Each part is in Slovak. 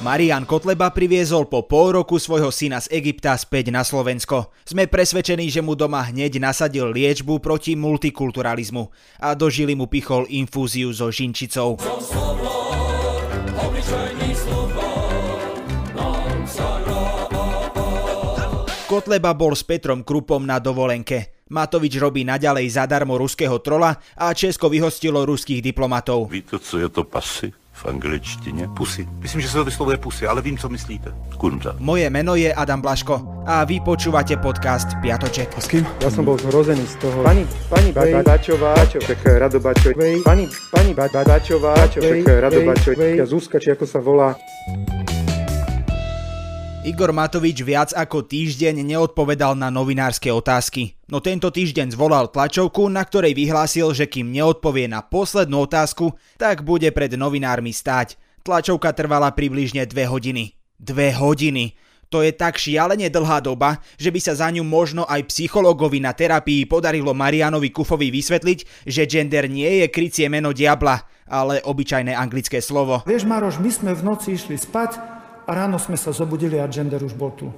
Marian Kotleba priviezol po pol roku svojho syna z Egypta späť na Slovensko. Sme presvedčení, že mu doma hneď nasadil liečbu proti multikulturalizmu a do žily mu pichol infúziu so žinčicou. Kotleba bol s Petrom Krupom na dovolenke. Matovič robí naďalej zadarmo ruského trola a Česko vyhostilo ruských diplomatov. Víte, co je to pasy? V angličtině? Pusy. Myslím, že se to vyslovuje pusy, ale vím, co myslíte. Kunda. Moje meno je Adam Blaško a vy počúvate podcast Piatoček. S kým? Ja som bol zhrozený z toho. Pani, pani ba, ba, Bačová, Bačo, tak Rado Bačo, pani, pani ba, ba, Bačová, Bačo, tak Rado Bačo, Zuzka, či ako sa volá. Igor Matovič viac ako týždeň neodpovedal na novinárske otázky. No tento týždeň zvolal tlačovku, na ktorej vyhlásil, že kým neodpovie na poslednú otázku, tak bude pred novinármi stáť. Tlačovka trvala približne dve hodiny. Dve hodiny! To je tak šialene dlhá doba, že by sa za ňu možno aj psychologovi na terapii podarilo Marianovi Kufovi vysvetliť, že gender nie je krycie meno diabla, ale obyčajné anglické slovo. Vieš Maroš, my sme v noci išli spať a ráno sme sa zobudili a gender už bol tu.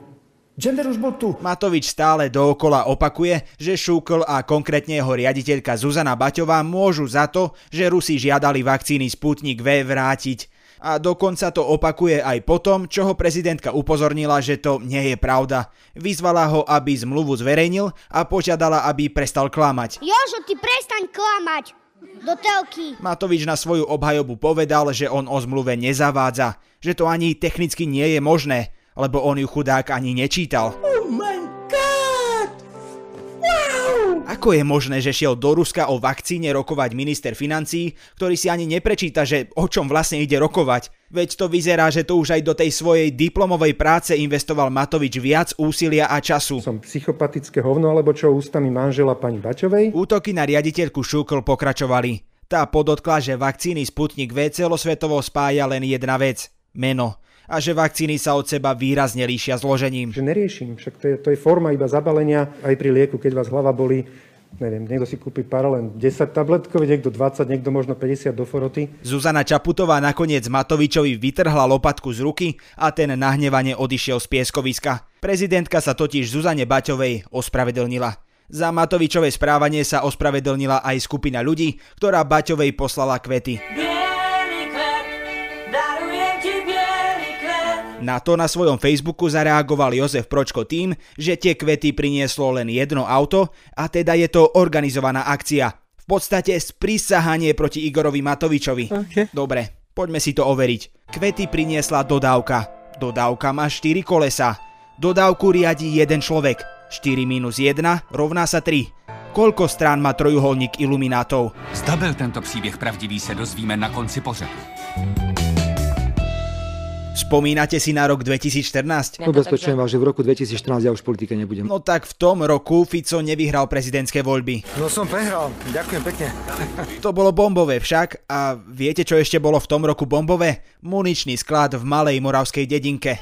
Gender už bol tu. Matovič stále dookola opakuje, že Šúkl a konkrétne jeho riaditeľka Zuzana Baťová môžu za to, že Rusi žiadali vakcíny Sputnik V vrátiť. A dokonca to opakuje aj potom, čo ho prezidentka upozornila, že to nie je pravda. Vyzvala ho, aby zmluvu zverejnil a požiadala, aby prestal klamať. Jožo, ty prestaň klamať! Do telky. Matovič na svoju obhajobu povedal, že on o zmluve nezavádza, že to ani technicky nie je možné, lebo on ju chudák ani nečítal. Oh my god! Wow! Ako je možné, že šiel do Ruska o vakcíne rokovať minister financí, ktorý si ani neprečíta, že o čom vlastne ide rokovať? Veď to vyzerá, že to už aj do tej svojej diplomovej práce investoval Matovič viac úsilia a času. Som psychopatické hovno, alebo čo ústami manžela pani Bačovej? Útoky na riaditeľku Šúkl pokračovali. Tá podotkla, že vakcíny Sputnik V celosvetovo spája len jedna vec – meno a že vakcíny sa od seba výrazne líšia zložením. Že neriešim, však to je, to je forma iba zabalenia aj pri lieku, keď vás hlava boli neviem, niekto si kúpi paralén 10 tabletkov, niekto 20, niekto možno 50 do foroty. Zuzana Čaputová nakoniec Matovičovi vytrhla lopatku z ruky a ten nahnevane odišiel z pieskoviska. Prezidentka sa totiž Zuzane Baťovej ospravedlnila. Za Matovičové správanie sa ospravedlnila aj skupina ľudí, ktorá Baťovej poslala kvety. Na to na svojom Facebooku zareagoval Jozef Pročko tým, že tie kvety prinieslo len jedno auto a teda je to organizovaná akcia. V podstate sprísahanie proti Igorovi Matovičovi. Okay. Dobre, poďme si to overiť. Kvety priniesla dodávka. Dodávka má 4 kolesa. Dodávku riadi jeden človek. 4 minus 1 rovná sa 3. Koľko strán má trojuholník iluminátov? Zda byl tento příběh pravdivý se dozvíme na konci pořadu. Spomínate si na rok 2014? Ubezpečujem vás, že v roku 2014 ja už v politike nebudem. No tak v tom roku Fico nevyhral prezidentské voľby. No som prehral, ďakujem pekne. To bolo bombové však a viete čo ešte bolo v tom roku bombové? Muničný sklad v malej moravskej dedinke.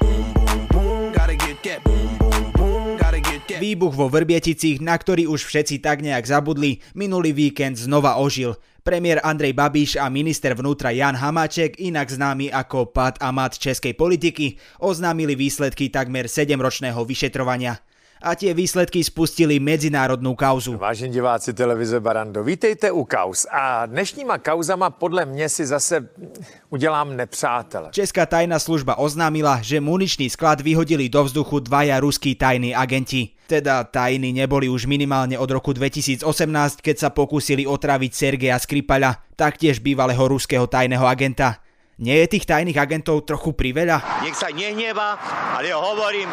Výbuch vo Vrbieticích, na ktorý už všetci tak nejak zabudli, minulý víkend znova ožil. Premiér Andrej Babiš a minister vnútra Jan Hamáček, inak známy ako Pat a Mat českej politiky, oznámili výsledky takmer 7-ročného vyšetrovania a tie výsledky spustili medzinárodnú kauzu. Vážení diváci televize Barando, vítejte u kauz. A dnešníma kauzama podle mě si zase udělám nepřátele. Česká tajná služba oznámila, že muničný sklad vyhodili do vzduchu dvaja ruskí tajní agenti. Teda tajní neboli už minimálne od roku 2018, keď sa pokúsili otraviť Sergeja Skripala, taktiež bývalého ruského tajného agenta. Nie je tých tajných agentov trochu priveľa? Nech sa nehneva, ale hovorím,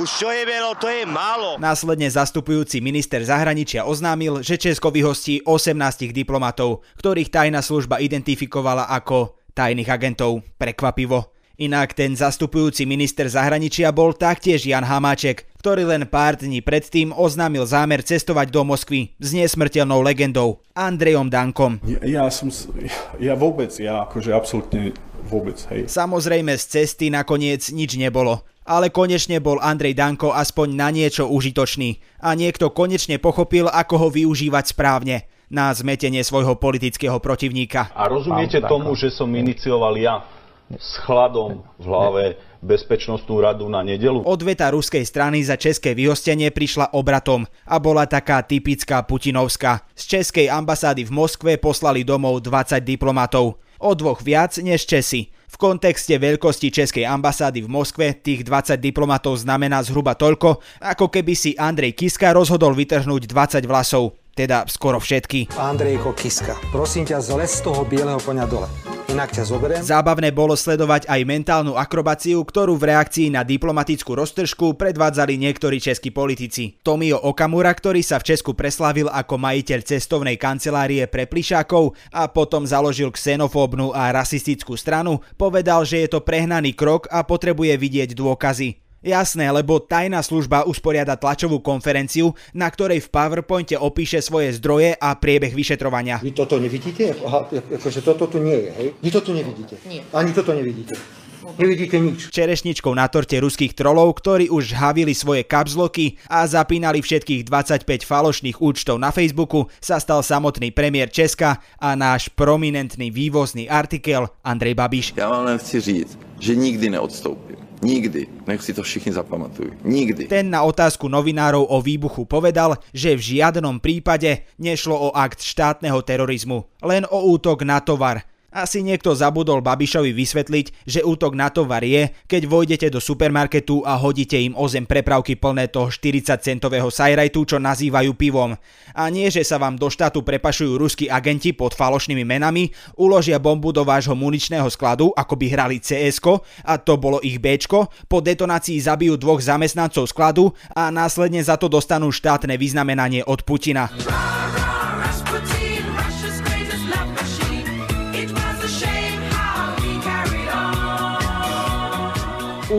už čo je veľa, to je málo. Následne zastupujúci minister zahraničia oznámil, že Česko vyhostí 18 diplomatov, ktorých tajná služba identifikovala ako tajných agentov. Prekvapivo. Inak ten zastupujúci minister zahraničia bol taktiež Jan Hamáček, ktorý len pár dní predtým oznámil zámer cestovať do Moskvy s nesmrteľnou legendou Andrejom Dankom. Ja, ja som, ja vôbec, ja akože absolútne vôbec, hej. Samozrejme z cesty nakoniec nič nebolo ale konečne bol Andrej Danko aspoň na niečo užitočný a niekto konečne pochopil, ako ho využívať správne na zmetenie svojho politického protivníka. A rozumiete tomu, že som inicioval ja s chladom v hlave bezpečnostnú radu na nedelu. Odveta ruskej strany za české vyhostenie prišla obratom a bola taká typická putinovská. Z českej ambasády v Moskve poslali domov 20 diplomatov. O dvoch viac než Česi. V kontexte veľkosti Českej ambasády v Moskve tých 20 diplomatov znamená zhruba toľko, ako keby si Andrej Kiska rozhodol vytrhnúť 20 vlasov. Teda skoro všetky. Andrejko Kiska, prosím ťa, zles z toho bieleho konia dole. Inak ťa zoberiem. Zábavné bolo sledovať aj mentálnu akrobáciu, ktorú v reakcii na diplomatickú roztržku predvádzali niektorí českí politici. Tomio Okamura, ktorý sa v Česku preslávil ako majiteľ cestovnej kancelárie pre plišákov a potom založil xenofóbnu a rasistickú stranu, povedal, že je to prehnaný krok a potrebuje vidieť dôkazy. Jasné, lebo tajná služba usporiada tlačovú konferenciu, na ktorej v PowerPointe opíše svoje zdroje a priebeh vyšetrovania. Vy toto nevidíte? Aha, akože toto tu nie je, hej? Vy toto nevidíte? Nie. Ani toto nevidíte. Nevidíte nič. Čerešničkou na torte ruských trolov, ktorí už havili svoje kapzloky a zapínali všetkých 25 falošných účtov na Facebooku, sa stal samotný premiér Česka a náš prominentný vývozný artikel Andrej Babiš. Ja vám len chci říct, že nikdy neodstoupím. Nikdy. Nech si to všichni zapamatujú. Nikdy. Ten na otázku novinárov o výbuchu povedal, že v žiadnom prípade nešlo o akt štátneho terorizmu, len o útok na tovar. Asi niekto zabudol Babišovi vysvetliť, že útok na tovar je, keď vojdete do supermarketu a hodíte im o zem prepravky plné toho 40-centového sajrajtu, čo nazývajú pivom. A nie, že sa vám do štátu prepašujú ruskí agenti pod falošnými menami, uložia bombu do vášho muničného skladu, ako by hrali cs a to bolo ich b po detonácii zabijú dvoch zamestnancov skladu a následne za to dostanú štátne vyznamenanie od Putina.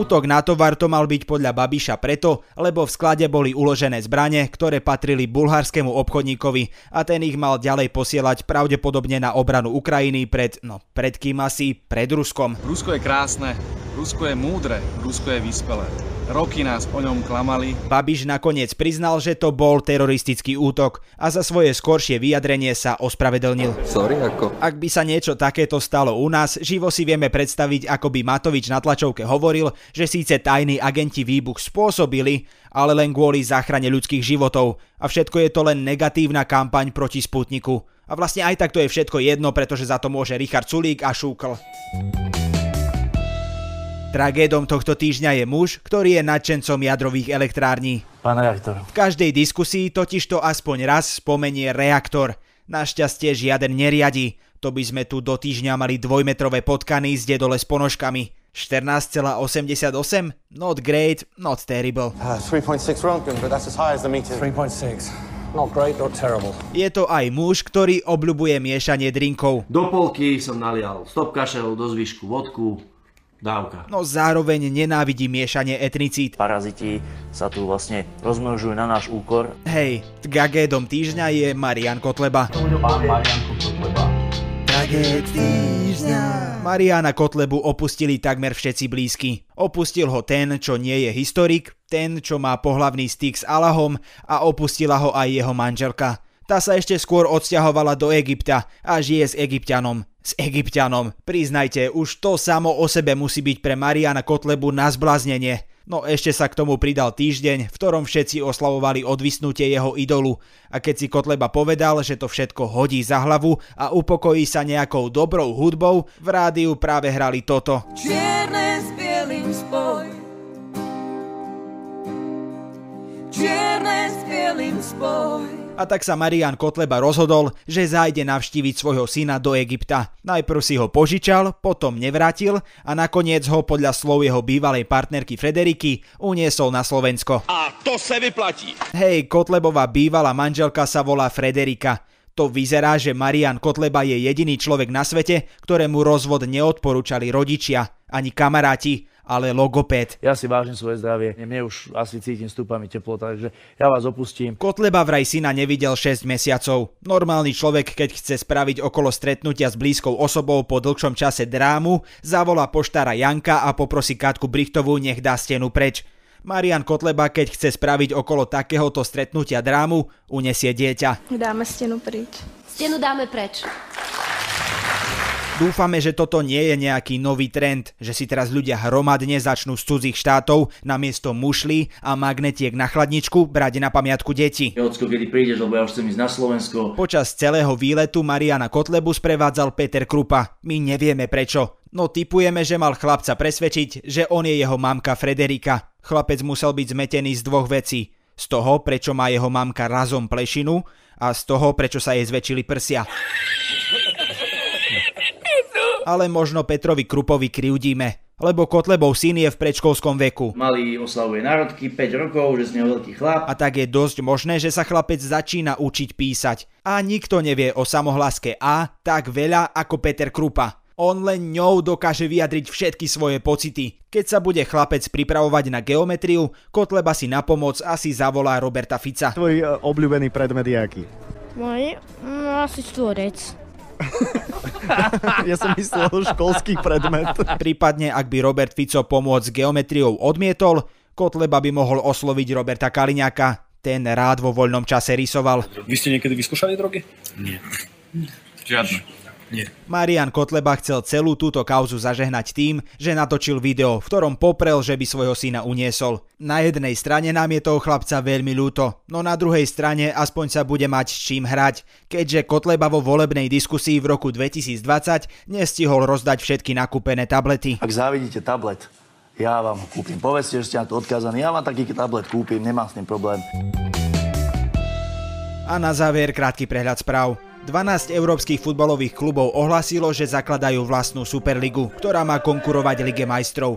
Útok na tovar to mal byť podľa Babiša preto, lebo v sklade boli uložené zbranie, ktoré patrili bulharskému obchodníkovi a ten ich mal ďalej posielať pravdepodobne na obranu Ukrajiny pred, no pred kým asi, pred Ruskom. Rusko je krásne, Rusko je múdre, Rusko je vyspelé. Roky nás o ňom klamali. Babiš nakoniec priznal, že to bol teroristický útok a za svoje skoršie vyjadrenie sa ospravedlnil. Sorry, ako? Ak by sa niečo takéto stalo u nás, živo si vieme predstaviť, ako by Matovič na tlačovke hovoril, že síce tajní agenti výbuch spôsobili, ale len kvôli záchrane ľudských životov a všetko je to len negatívna kampaň proti Sputniku. A vlastne aj tak to je všetko jedno, pretože za to môže Richard Sulík a Šúkl. Tragédom tohto týždňa je muž, ktorý je nadšencom jadrových elektrární. Pán reaktor. V každej diskusii totižto aspoň raz spomenie reaktor. Našťastie žiaden neriadi. To by sme tu do týždňa mali dvojmetrové potkany s dedole s ponožkami. 14,88? Not great, not terrible. Uh, 3.6 Röntgen, but that's as high as the meter. 3.6. Not great, not terrible. Je to aj muž, ktorý obľubuje miešanie drinkov. Do polky som nalial stop kašel, do zvyšku vodku, dávka. No zároveň nenávidí miešanie etnicít. Paraziti sa tu vlastne rozmnožujú na náš úkor. Hej, gagédom týždňa je Marian Kotleba. Marian Kotleba. Tragéd týždňa. Mariana Kotlebu opustili takmer všetci blízky. Opustil ho ten, čo nie je historik, ten, čo má pohlavný styk s Alahom a opustila ho aj jeho manželka. Tá sa ešte skôr odsťahovala do Egypta a žije s Egyptianom. S Egyptianom. Priznajte, už to samo o sebe musí byť pre Mariana Kotlebu na zbláznenie. No ešte sa k tomu pridal týždeň, v ktorom všetci oslavovali odvisnutie jeho idolu. A keď si Kotleba povedal, že to všetko hodí za hlavu a upokojí sa nejakou dobrou hudbou, v rádiu práve hrali toto. Čierne s bielým spoj. A tak sa Marian Kotleba rozhodol, že zájde navštíviť svojho syna do Egypta. Najprv si ho požičal, potom nevrátil a nakoniec ho podľa slov jeho bývalej partnerky Frederiky uniesol na Slovensko. A to sa vyplatí. Hej, Kotlebová bývalá manželka sa volá Frederika. To vyzerá, že Marian Kotleba je jediný človek na svete, ktorému rozvod neodporúčali rodičia, ani kamaráti, ale logopéd. Ja si vážim svoje zdravie. Mne už asi cítim stúpami teplota, takže ja vás opustím. Kotleba vraj syna nevidel 6 mesiacov. Normálny človek, keď chce spraviť okolo stretnutia s blízkou osobou po dlhšom čase drámu, zavolá poštára Janka a poprosí Katku Brichtovú, nech dá stenu preč. Marian Kotleba, keď chce spraviť okolo takéhoto stretnutia drámu, unesie dieťa. Dáme stenu preč. Stenu dáme preč. Dúfame, že toto nie je nejaký nový trend, že si teraz ľudia hromadne začnú z cudzích štátov namiesto mušlí a magnetiek na chladničku brať na pamiatku deti. Jocko, kedy prídeš, lebo ja už chcem ísť na Slovensko. Počas celého výletu Mariana Kotlebu sprevádzal Peter Krupa. My nevieme prečo. No typujeme, že mal chlapca presvedčiť, že on je jeho mamka Frederika. Chlapec musel byť zmetený z dvoch vecí. Z toho, prečo má jeho mamka razom plešinu a z toho, prečo sa jej zväčšili prsia ale možno Petrovi Krupovi kryudíme, lebo Kotlebov syn je v predškolskom veku. Malý oslavuje národky, 5 rokov, že z neho veľký chlap. A tak je dosť možné, že sa chlapec začína učiť písať. A nikto nevie o samohlaske A tak veľa ako Peter Krupa. On len ňou dokáže vyjadriť všetky svoje pocity. Keď sa bude chlapec pripravovať na geometriu, Kotleba si na pomoc asi zavolá Roberta Fica. Tvoj uh, obľúbený predmet je aký? Môj? No, asi štvorec. ja som myslel školský predmet. Prípadne, ak by Robert Fico pomôcť s geometriou odmietol, Kotleba by mohol osloviť Roberta Kaliňaka. Ten rád vo voľnom čase rysoval. Vy ste niekedy vyskúšali drogy? Nie. Žiadne. Nie. Marian Kotleba chcel celú túto kauzu zažehnať tým, že natočil video, v ktorom poprel, že by svojho syna uniesol. Na jednej strane nám je toho chlapca veľmi ľúto, no na druhej strane aspoň sa bude mať s čím hrať, keďže Kotleba vo volebnej diskusii v roku 2020 nestihol rozdať všetky nakúpené tablety. Ak závidíte tablet, ja vám ho kúpim. Povedzte, že ste na to odkázaní, ja vám taký tablet kúpim, nemám s tým problém. A na záver krátky prehľad správ. 12 európskych futbalových klubov ohlasilo, že zakladajú vlastnú Superligu, ktorá má konkurovať Lige majstrov.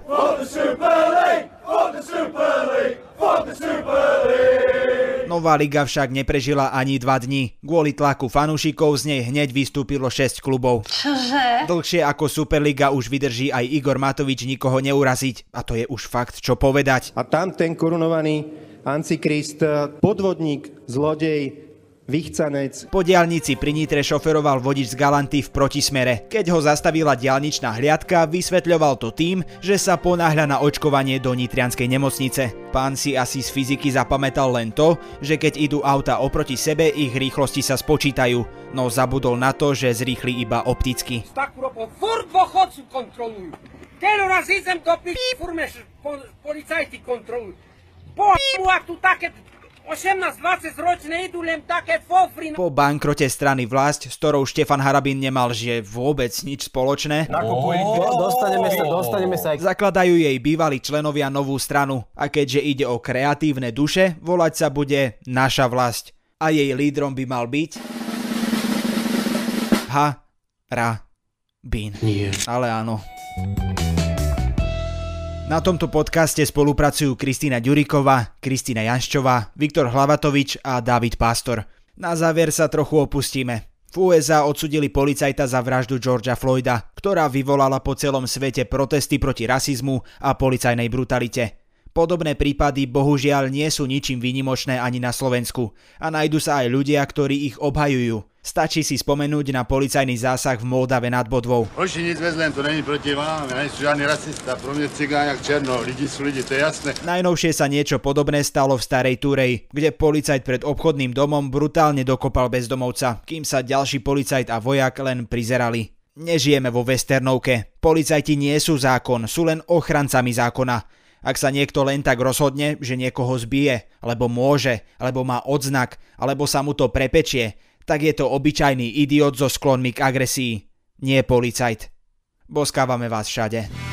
Nová liga však neprežila ani dva dni. Kvôli tlaku fanúšikov z nej hneď vystúpilo 6 klubov. Čože? Dlhšie ako Superliga už vydrží aj Igor Matovič nikoho neuraziť. A to je už fakt čo povedať. A tam ten korunovaný Antikrist, podvodník, zlodej, Vychcanec. Po diálnici pri Nitre šoferoval vodič z Galanty v protismere. Keď ho zastavila diálničná hliadka, vysvetľoval to tým, že sa ponáhľa na očkovanie do Nitrianskej nemocnice. Pán si asi z fyziky zapamätal len to, že keď idú auta oproti sebe, ich rýchlosti sa spočítajú, no zabudol na to, že zrýchli iba opticky. Tak furt dôchodcu kontrolujú. Keď raz idem do p***, furt policajti kontrolujú. Po ak tu také 18-20 ročné idú len také fofry. Po bankrote strany vlast, s ktorou Štefan Harabín nemal že vôbec nič spoločné, dostaneme sa, dostaneme sa. Zakladajú jej bývalí členovia novú stranu a keďže ide o kreatívne duše, volať sa bude Naša vlast. A jej lídrom by mal byť... Ha, ra, bin. Nie. Ale áno. Na tomto podcaste spolupracujú Kristýna Ďuriková, Kristýna Janščová, Viktor Hlavatovič a David Pastor. Na záver sa trochu opustíme. V USA odsudili policajta za vraždu Georgia Floyda, ktorá vyvolala po celom svete protesty proti rasizmu a policajnej brutalite. Podobné prípady bohužiaľ nie sú ničím výnimočné ani na Slovensku a nájdu sa aj ľudia, ktorí ich obhajujú. Stačí si spomenúť na policajný zásah v Moldave nad Bodvou. Hoši, nic vezlem, to není proti vám, ja nie sú žiadny rasista, pro mňa cigáň jak černo, lidi sú lidi, to je jasné. Najnovšie sa niečo podobné stalo v Starej Turej, kde policajt pred obchodným domom brutálne dokopal bezdomovca, kým sa ďalší policajt a vojak len prizerali. Nežijeme vo westernovke. Policajti nie sú zákon, sú len ochrancami zákona. Ak sa niekto len tak rozhodne, že niekoho zbije, alebo môže, alebo má odznak, alebo sa mu to prepečie, tak je to obyčajný idiot so sklonmi k agresii. Nie policajt. Boskávame vás všade.